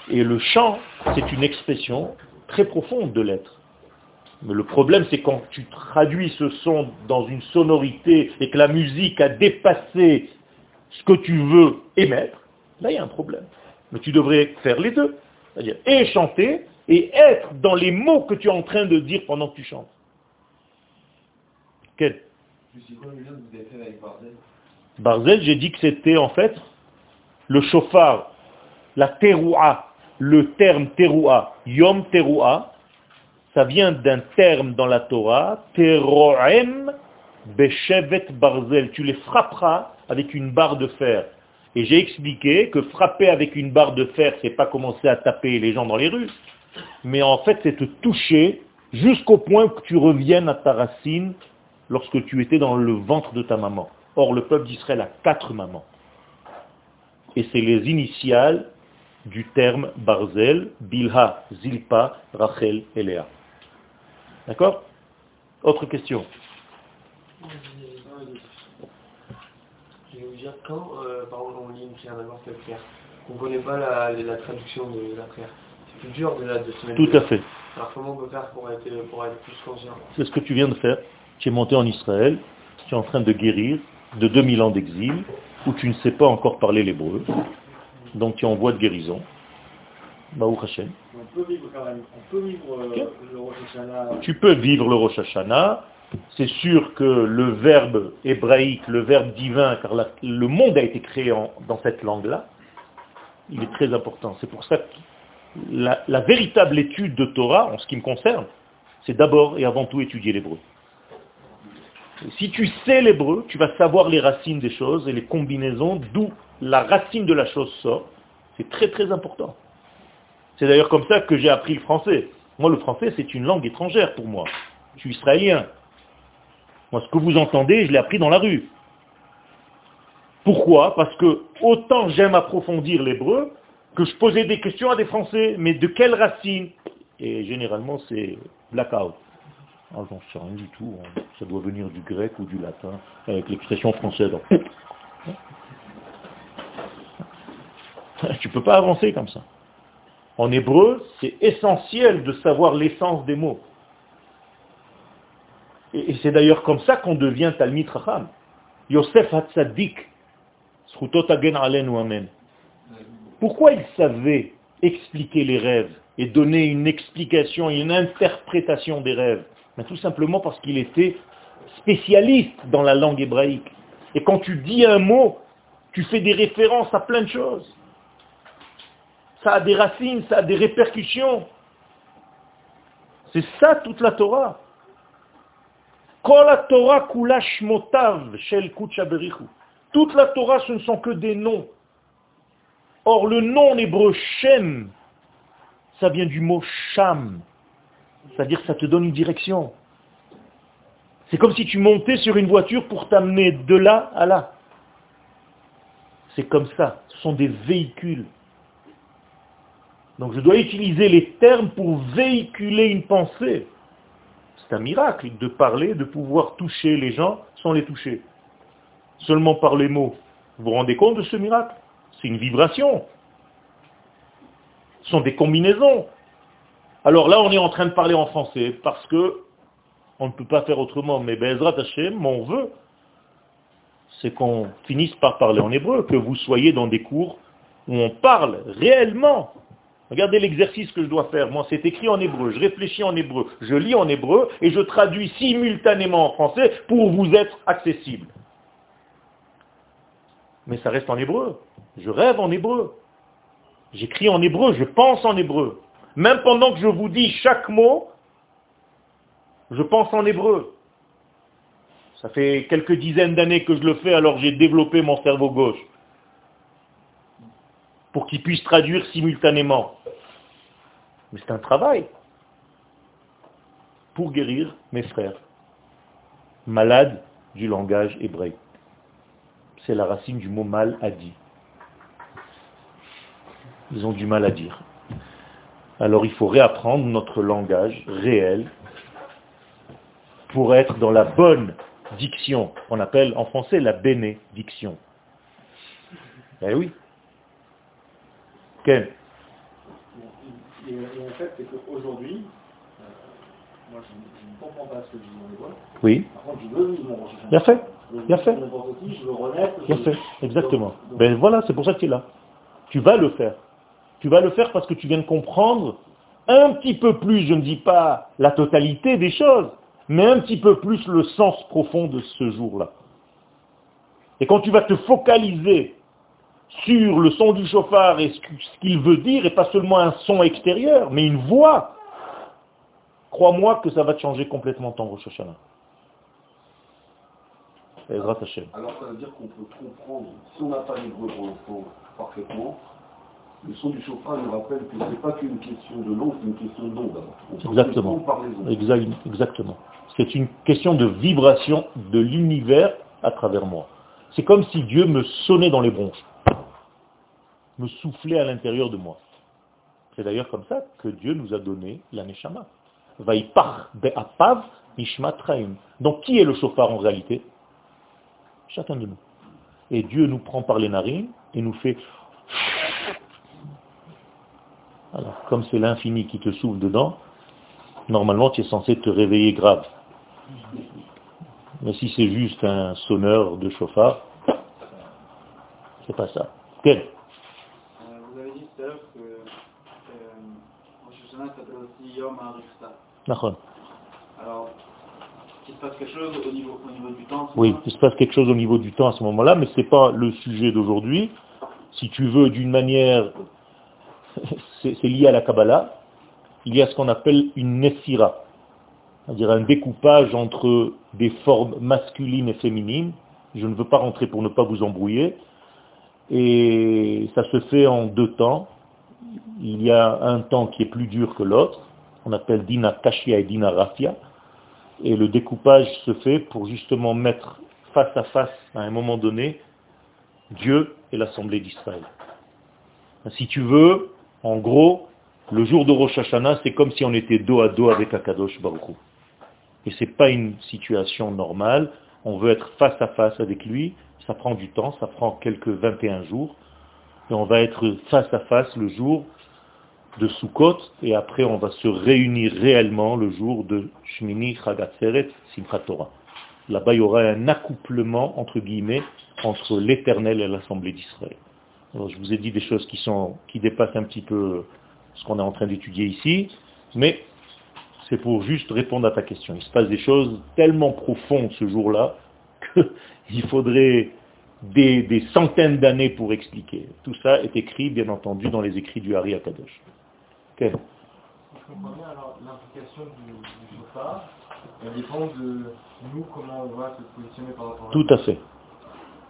A: Et le chant, c'est une expression très profonde de l'être. Mais le problème, c'est quand tu traduis ce son dans une sonorité et que la musique a dépassé ce que tu veux émettre, là, il y a un problème. Mais tu devrais faire les deux. C'est-à-dire, et chanter, et être dans les mots que tu es en train de dire pendant que tu chantes. Quel Barzel, j'ai dit que c'était en fait le chauffard, la teroua, le terme teroua, yom teroua, ça vient d'un terme dans la Torah, teroem beshevet barzel. Tu les frapperas avec une barre de fer. Et j'ai expliqué que frapper avec une barre de fer, c'est pas commencer à taper les gens dans les rues, mais en fait c'est te toucher jusqu'au point que tu reviennes à ta racine lorsque tu étais dans le ventre de ta maman. Or le peuple d'Israël a quatre mamans. Et c'est les initiales du terme Barzel, Bilha, Zilpa, Rachel et Léa. D'accord? Autre question.
D: Je vais vous dire, quand, euh, par exemple, on lit une prière, n'importe quelle prière, on ne connaît pas la, la traduction de la prière, c'est plus dur de, de se mettre
A: Tout à fait.
D: Alors comment on peut faire pour être, pour être plus conscient?
A: C'est ce que tu viens de faire. Tu es monté en Israël, tu es en train de guérir de 2000 ans d'exil, où tu ne sais pas encore parler l'hébreu, donc tu es en voie de guérison. Baou Hashem.
E: On peut vivre quand même, on peut vivre euh, le Rosh Hashanah.
A: Tu peux vivre le Rosh Hashanah. C'est sûr que le verbe hébraïque, le verbe divin, car la- le monde a été créé en- dans cette langue-là, il est très important. C'est pour ça que la, la véritable étude de Torah, en ce qui me concerne, c'est d'abord et avant tout étudier l'hébreu. Si tu sais l'hébreu, tu vas savoir les racines des choses et les combinaisons, d'où la racine de la chose sort. C'est très très important. C'est d'ailleurs comme ça que j'ai appris le français. Moi, le français, c'est une langue étrangère pour moi. Je suis israélien. Moi, ce que vous entendez, je l'ai appris dans la rue. Pourquoi? Parce que autant j'aime approfondir l'hébreu que je posais des questions à des Français. Mais de quelle racine? Et généralement, c'est blackout. Ah, j'en sais rien du tout. hein. Ça doit venir du grec ou du latin, avec l'expression française. <laughs> Tu peux pas avancer comme ça. En hébreu, c'est essentiel de savoir l'essence des mots. Et, c'est d'ailleurs comme ça qu'on devient Talmid Chacham. Yosef Hatzadik. Pourquoi il savait expliquer les rêves et donner une explication et une interprétation des rêves? Ben, Tout simplement parce qu'il était spécialiste dans la langue hébraïque. Et quand tu dis un mot, tu fais des références à plein de choses. Ça a des racines, ça a des répercussions. C'est ça toute la Torah. Toute la Torah, ce ne sont que des noms. Or, le nom en hébreu Shem, ça vient du mot Sham. C'est-à-dire ça te donne une direction. C'est comme si tu montais sur une voiture pour t'amener de là à là. C'est comme ça. Ce sont des véhicules. Donc je dois utiliser les termes pour véhiculer une pensée. C'est un miracle de parler, de pouvoir toucher les gens sans les toucher. Seulement par les mots. Vous vous rendez compte de ce miracle? C'est une vibration. Ce sont des combinaisons. Alors là, on est en train de parler en français parce que on ne peut pas faire autrement. Mais Bezrat Hashem, mon vœu, c'est qu'on finisse par parler en hébreu, que vous soyez dans des cours où on parle réellement. Regardez l'exercice que je dois faire. Moi, c'est écrit en hébreu, je réfléchis en hébreu, je lis en hébreu et je traduis simultanément en français pour vous être accessible. Mais ça reste en hébreu. Je rêve en hébreu. J'écris en hébreu, je pense en hébreu. Même pendant que je vous dis chaque mot, je pense en hébreu. Ça fait quelques dizaines d'années que je le fais, alors j'ai développé mon cerveau gauche pour qu'il puisse traduire simultanément. Mais c'est un travail pour guérir mes frères, malades du langage hébreu. C'est la racine du mot mal à dire. Ils ont du mal à dire. Alors il faut réapprendre notre langage réel pour être dans la bonne diction. On appelle en français la bénédiction. Eh oui. Ken
E: Et, et en fait, c'est qu'aujourd'hui, euh, moi je ne comprends pas ce que je dis dans les voix.
A: Oui,
E: Par contre, je veux vivre mon
A: bien fait, bien fait. bien fait, exactement.
E: Donc-
A: Ben voilà, c'est pour ça que tu es là. Tu vas le faire. Tu vas le faire parce que tu viens de comprendre un petit peu plus, je ne dis pas la totalité des choses, mais un petit peu plus le sens profond de ce jour-là. Et quand tu vas te focaliser sur le son du chauffard et ce qu'il veut dire, et pas seulement un son extérieur, mais une voix, crois-moi que ça va te changer complètement ton Rosh Hashanah.
B: Alors ça veut dire qu'on peut comprendre, si on n'a pas l'hébreu pour parfaitement, le son du chauffard nous rappelle que c'est pas qu'une question de langue, c'est une question d'onde.
A: Exactement.
B: comprendre par les ondes.
A: Exact- Exactement. C'est une question de vibration de l'univers à travers moi. C'est comme si Dieu me sonnait dans les bronches, me soufflait à l'intérieur de moi. C'est d'ailleurs comme ça que Dieu nous a donné la Neshama. Vaipach be'apav nishmat chaim. Donc qui est le chauffard en réalité? Chacun de nous. Et Dieu nous prend par les narines et nous fait... Alors, comme c'est l'infini qui te souffle dedans, normalement tu es censé te réveiller grave. Mais si c'est juste un sonneur de chauffard, c'est pas ça. Quel?
C: Euh, vous avez dit tout à l'heure que euh, s'appelle aussi Yom. Alors, qu'il se passe quelque chose au niveau, au niveau du temps
A: Oui, il se passe quelque chose au niveau du temps à ce moment-là, mais ce n'est pas le sujet d'aujourd'hui. Si tu veux, d'une manière, c'est lié à la Kabbalah, il y a ce qu'on appelle une Nessira, c'est-à-dire un découpage entre des formes masculines et féminines. Je ne veux pas rentrer pour ne pas vous embrouiller. Et ça se fait en deux temps. Il y a un temps qui est plus dur que l'autre, on appelle Dina Kashia et Dina Rafia. Et le découpage se fait pour justement mettre face à face, à un moment donné, Dieu et l'Assemblée d'Israël. Si tu veux, en gros, le jour de Rosh Hashanah, c'est comme si on était dos à dos avec Akadosh Baruch Hu. Et ce n'est pas une situation normale. On veut être face à face avec lui. Ça prend du temps, ça prend quelques 21 jours. Et on va être face à face le jour de Sukkot, et après on va se réunir réellement le jour de Shmini Chagatzeret Simchat Torah. Là-bas, il y aura un accouplement, entre guillemets, entre l'éternel et l'Assemblée d'Israël. Alors, je vous ai dit des choses qui, sont, qui dépassent un petit peu ce qu'on est en train d'étudier ici, mais c'est pour juste répondre à ta question. Il se passe des choses tellement profondes ce jour-là <laughs> qu'il faudrait des, des centaines d'années pour expliquer. Tout ça est écrit, bien entendu, dans les écrits du Hari Akadosh.
D: Je comprends bien, alors l'implication du, du chauffard, elle dépend de nous, comment on va se positionner par rapport à
A: Tout à fait.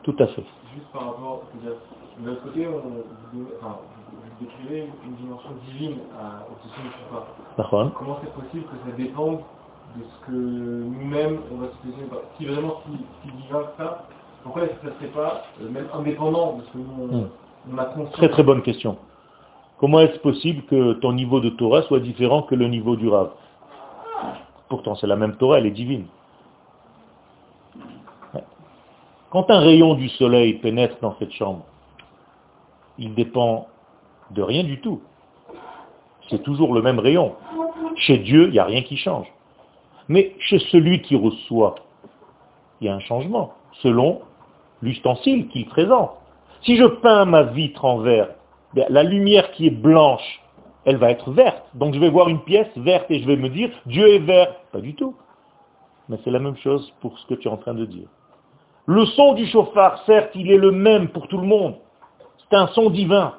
A: Tout à fait.
D: Juste par rapport, c'est-à-dire, de l'autre côté, on, vous, enfin, vous, vous décrivez une dimension divine à, au chauffard.
A: D'accord
D: Comment c'est possible que ça dépende de ce que nous-mêmes, on va se positionner par Si vraiment, si, si divin que ça, pourquoi est-ce que ça ne serait pas euh, même indépendant de ce que nous,
A: Hmm.
D: on a conscience?
A: Très très bonne question. Comment est-ce possible que ton niveau de Torah soit différent que le niveau du Rav? Pourtant, c'est la même Torah, elle est divine. Ouais. Quand un rayon du soleil pénètre dans cette chambre, il dépend de rien du tout. C'est toujours le même rayon. Chez Dieu, il n'y a rien qui change. Mais chez celui qui reçoit, il y a un changement, selon l'ustensile qu'il présente. Si je peins ma vitre en vert, la lumière qui est blanche, elle va être verte. Donc je vais voir une pièce verte et je vais me dire, Dieu est vert. Pas du tout. Mais c'est la même chose pour ce que tu es en train de dire. Le son du chauffard, certes, il est le même pour tout le monde. C'est un son divin.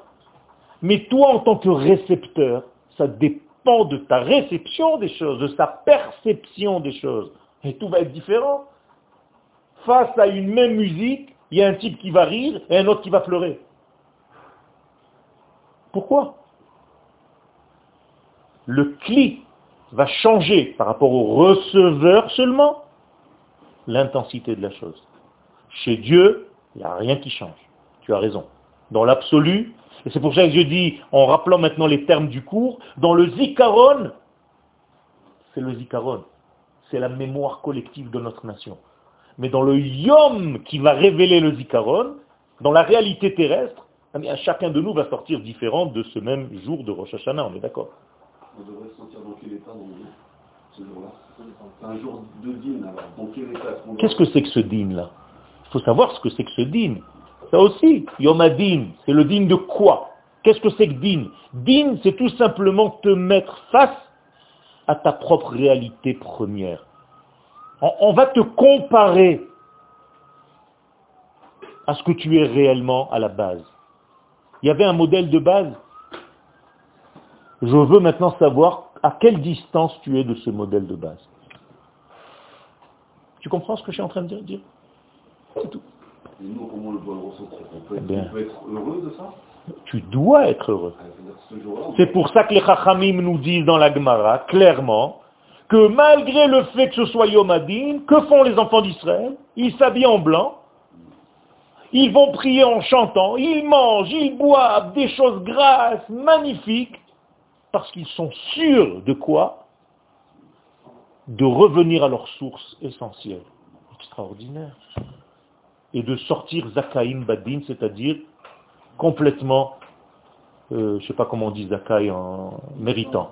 A: Mais toi, en tant que récepteur, ça dépend de ta réception des choses, de sa perception des choses. Et tout va être différent. Face à une même musique, il y a un type qui va rire et un autre qui va pleurer. Pourquoi? Le clic va changer par rapport au receveur seulement l'intensité de la chose. Chez Dieu, il n'y a rien qui change. Tu as raison. Dans l'absolu, et c'est pour ça que je dis, en rappelant maintenant les termes du cours, dans le zikaron, c'est le zikaron. C'est la mémoire collective de notre nation. Mais dans le yom qui va révéler le zikaron, dans la réalité terrestre, eh chacun de nous va sortir différent de ce même jour de Rosh Hashanah, on est d'accord
B: On devrait se sentir dans quel état dans ce jour-là? C'est un jour de dîne, alors. Dans quel état
A: Qu'est-ce que c'est que ce dîne là Il faut savoir ce que c'est que ce dîne. Ça aussi, Yom Adin, c'est le dîne de quoi? Qu'est-ce que c'est que dîne Dîne, c'est tout simplement te mettre face à ta propre réalité première. On, va te comparer à ce que tu es réellement à la base. Il y avait un modèle de base. Je veux maintenant savoir à quelle distance tu es de ce modèle de base. Tu comprends ce que je suis en train de dire? C'est tout.
B: Et nous, comment le on peut, être,
A: Bien.
B: on peut être heureux de ça
A: Tu dois être heureux.
B: Ah,
A: C'est pour ça que les Chachamim nous disent dans la Gemara, clairement, que malgré le fait que ce soit Yom Hadin, que font les enfants d'Israël? Ils s'habillent en blanc, ils vont prier en chantant, ils mangent, ils boivent des choses grasses, magnifiques, parce qu'ils sont sûrs de quoi? De revenir à leur source essentielle. Extraordinaire. Et de sortir Zakaïm Badin, c'est-à-dire complètement euh, je ne sais pas comment on dit Zakai en méritant.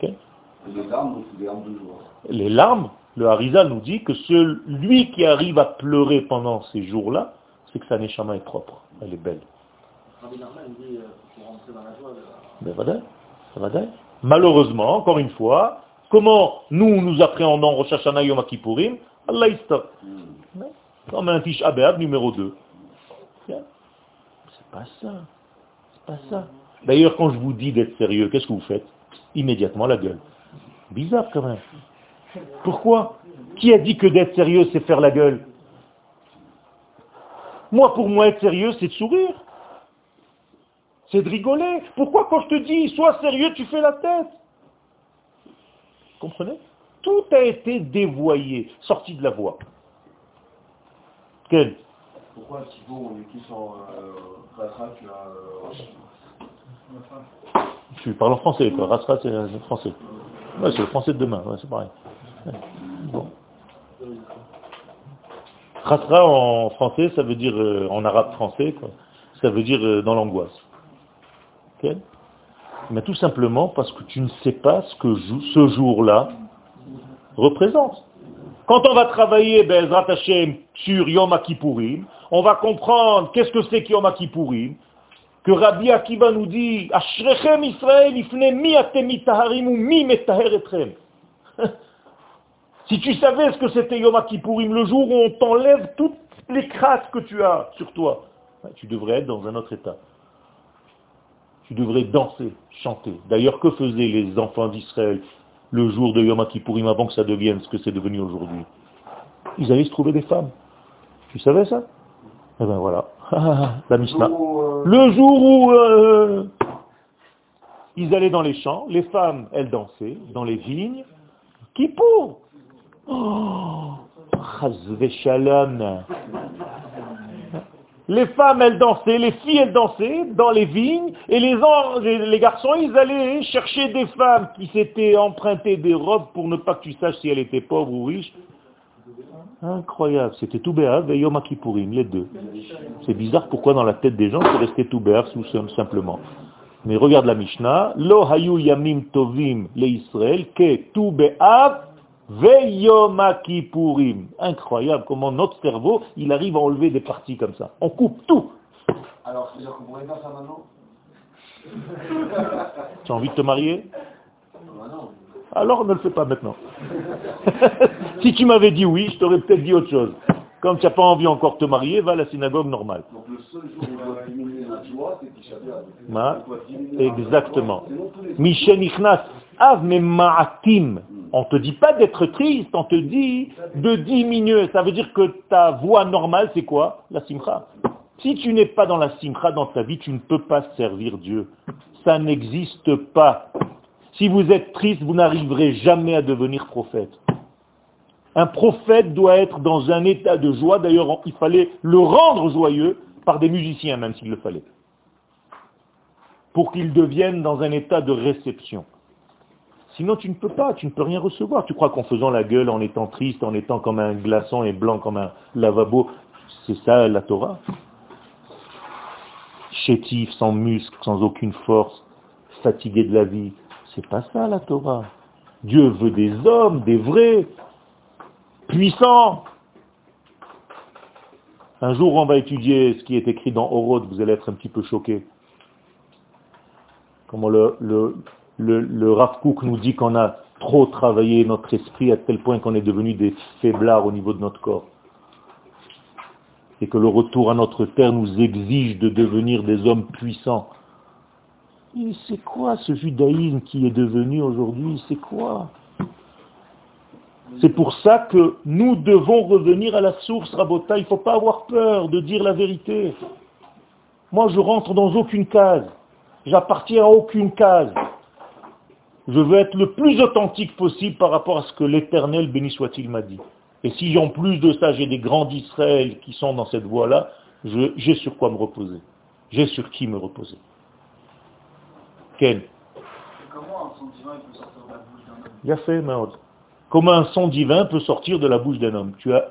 B: Les larmes, donc c'est des larmes de joie.
A: Les larmes, le Harizal nous dit que celui qui arrive à pleurer pendant ces jours-là, c'est que sa neshama est propre, elle est belle. Voilà. Malheureusement, encore une fois, comment nous nous appréhendons Rosh Hashanah Yom Kippourim Allah
B: Hmm.
A: Comme un Tish Abéab numéro 2. Bien. C'est pas ça. C'est pas ça. D'ailleurs, quand je vous dis d'être sérieux, qu'est-ce que vous faites? Immédiatement la gueule. Bizarre quand même. Pourquoi? Qui a dit que d'être sérieux, c'est faire la gueule? Moi, pour moi, être sérieux, c'est de sourire. C'est de rigoler. Pourquoi quand je te dis, sois sérieux, tu fais la tête? Comprenez? Tout a été dévoyé, sorti de la voie. Quel
D: Pourquoi Thibaut, on est tous en euh, Rasra, tu as... euh,
A: Tu parles en français, quoi. Rasra, c'est le français. Ouais, c'est le français de demain, ouais, c'est pareil. Bon. Rasra en français, ça veut dire, euh, en arabe français, quoi. ça veut dire euh, dans l'angoisse. Mais tout simplement parce que tu ne sais pas ce que ce jour-là représente. Quand on va travailler, Hashem, sur Yom Kippourim, on va comprendre qu'est-ce que c'est que Yom Kippourim, que Rabbi Akiva nous dit, Ashrechem Israël, ifne mi atem mitaharim ou mi metaher etrem. <laughs> Si tu savais ce que c'était Yom Kippourim, le jour où on t'enlève toutes les crasses que tu as sur toi, tu devrais être dans un autre état. Tu devrais danser, chanter. D'ailleurs, que faisaient les enfants d'Israël? Le jour de Yom Kippourim avant que ça devienne ce que c'est devenu aujourd'hui Ils allaient se trouver des femmes. Tu savais ça? Eh ben voilà, <laughs> la Mishnah.
B: Euh,
A: Le jour où euh, ils allaient dans les champs, les femmes, elles dansaient dans les vignes. Qui pour Oh shalom. Les femmes, elles dansaient, les filles, elles dansaient dans les vignes, et les, en- les- garçons, ils allaient chercher des femmes qui s'étaient empruntées des robes pour ne pas que tu saches si elles étaient pauvres ou riches. Incroyable, c'était tout béav et Yom Kippourim, les deux. C'est bizarre pourquoi dans la tête des gens c'est resté tout béav tout sim- simplement. Mais regarde la Mishnah, Lo hayu yamim tovim le Israël ke tu béav ve Yom Kippourim. Incroyable comment notre cerveau, il arrive à enlever des parties comme ça. On coupe tout.
B: alors, c'est-à-dire qu'on pourrait faire ça maintenant <laughs>
A: Tu as envie de te marier?
B: Ah non.
A: Alors ne le fais pas maintenant. <laughs> si tu m'avais dit oui, je t'aurais peut-être dit autre chose. Comme tu n'as pas envie encore de te marier, va à la synagogue normale.
B: Donc le seul jour où on doit diminuer notre joie, c'est Tisha
A: Exactement. Michel Ichnas, Av ma'atim. On te dit pas d'être triste, on te dit de diminuer. Ça veut dire que ta voix normale, c'est quoi? La simcha. Si tu n'es pas dans la simcha dans ta vie, tu ne peux pas servir Dieu. Ça n'existe pas. Si vous êtes triste, vous n'arriverez jamais à devenir prophète. Un prophète doit être dans un état de joie. D'ailleurs, il fallait le rendre joyeux par des musiciens, même s'il le fallait. Pour qu'il devienne dans un état de réception. Sinon, tu ne peux pas, tu ne peux rien recevoir. Tu crois qu'en faisant la gueule, en étant triste, en étant comme un glaçon et blanc comme un lavabo, c'est ça la Torah? Chétif, sans muscle, sans aucune force, fatigué de la vie. C'est pas ça la Torah. Dieu veut des hommes, des vrais, puissants. Un jour, on va étudier ce qui est écrit dans Orod, vous allez être un petit peu choqués. Comment le, le, le nous dit qu'on a trop travaillé notre esprit à tel point qu'on est devenu des faiblards au niveau de notre corps. Et que le retour à notre terre nous exige de devenir des hommes puissants. C'est quoi ce judaïsme qui est devenu aujourd'hui? C'est quoi? C'est pour ça que nous devons revenir à la source, Rabota. Il ne faut pas avoir peur de dire la vérité. Moi, je rentre dans aucune case. J'appartiens à aucune case. Je veux être le plus authentique possible par rapport à ce que l'Éternel, béni soit-il, m'a dit. Et si en plus de ça, j'ai des grands d'Israël qui sont dans cette voie-là, j'ai sur quoi me reposer. J'ai sur qui me reposer. Quel
C: Comment un son divin peut sortir de la bouche d'un homme?
A: Il a fait, Maud. Comment un son divin peut sortir de la bouche d'un homme? Tu as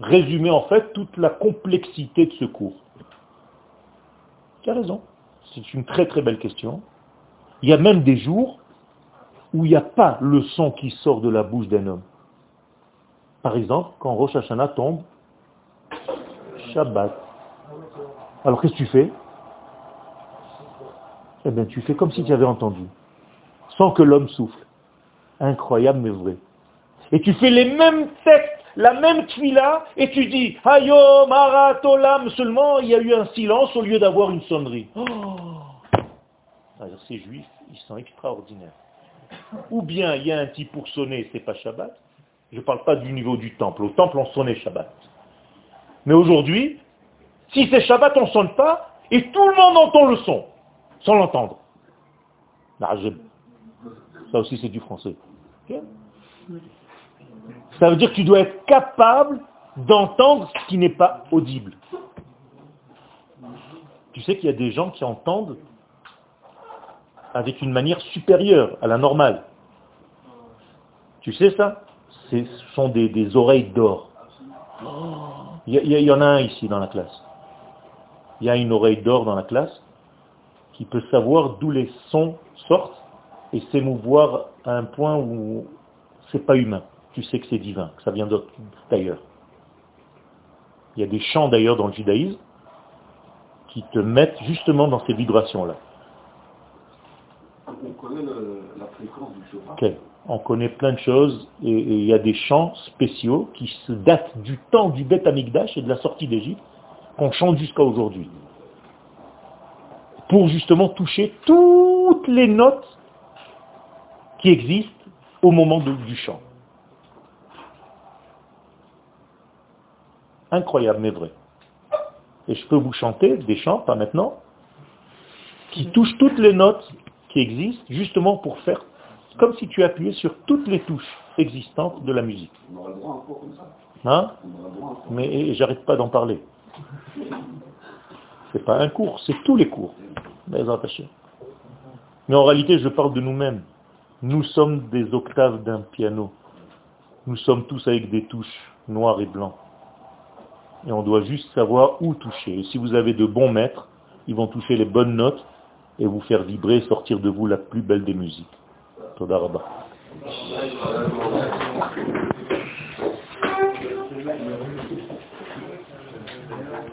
A: résumé en fait toute la complexité de ce cours. Tu as raison. C'est une très très belle question. Il y a même des jours où il n'y a pas le son qui sort de la bouche d'un homme. Par exemple, quand Rosh Hashanah tombe, Shabbat. Alors qu'est-ce que tu fais? Eh bien, tu fais comme si tu avais entendu, sans que l'homme souffle. Incroyable mais vrai. Et tu fais les mêmes textes, la même tuila, et tu dis Hayom, Aratolam, seulement il y a eu un silence au lieu d'avoir une sonnerie. Oh Alors ces juifs, ils sont extraordinaires. Ou bien il y a un type pour sonner, c'est pas Shabbat. Je ne parle pas du niveau du temple. Au temple, on sonnait Shabbat. Mais aujourd'hui, si c'est Shabbat, on ne sonne pas, et tout le monde entend le son, sans l'entendre. Ça aussi, c'est du français. Ça veut dire que tu dois être capable d'entendre ce qui n'est pas audible. Tu sais qu'il y a des gens qui entendent avec une manière supérieure à la normale. Tu sais ça? Ce sont des, oreilles d'or. Il y, y en a un ici dans la classe. Il y a une oreille d'or dans la classe qui peut savoir d'où les sons sortent et s'émouvoir à un point où c'est pas humain. Tu sais que c'est divin, que ça vient d'ailleurs. Il y a des chants d'ailleurs dans le judaïsme qui te mettent justement dans ces vibrations-là.
B: On connaît la fréquence du.
A: Ok. On connaît plein de choses et il y a des chants spéciaux qui se datent du temps du Beth Amikdash et de la sortie d'Égypte qu'on chante jusqu'à aujourd'hui. Pour justement toucher toutes les notes qui existent au moment du chant. Incroyable mais vrai. Et je peux vous chanter des chants, pas maintenant, qui touchent toutes les notes qui existent justement pour faire comme si tu appuyais sur toutes les touches existantes de la musique.
B: On aura le droit à un cours comme ça?
A: Hein? Mais j'arrête pas d'en parler. C'est pas un cours, c'est tous les cours. Mais en réalité, je parle de nous-mêmes. Nous sommes des octaves d'un piano. Nous sommes tous avec des touches noires et blancs. Et on doit juste savoir où toucher. Et si vous avez de bons maîtres, ils vont toucher les bonnes notes et vous faire vibrer, sortir de vous la plus belle des musiques. Toda.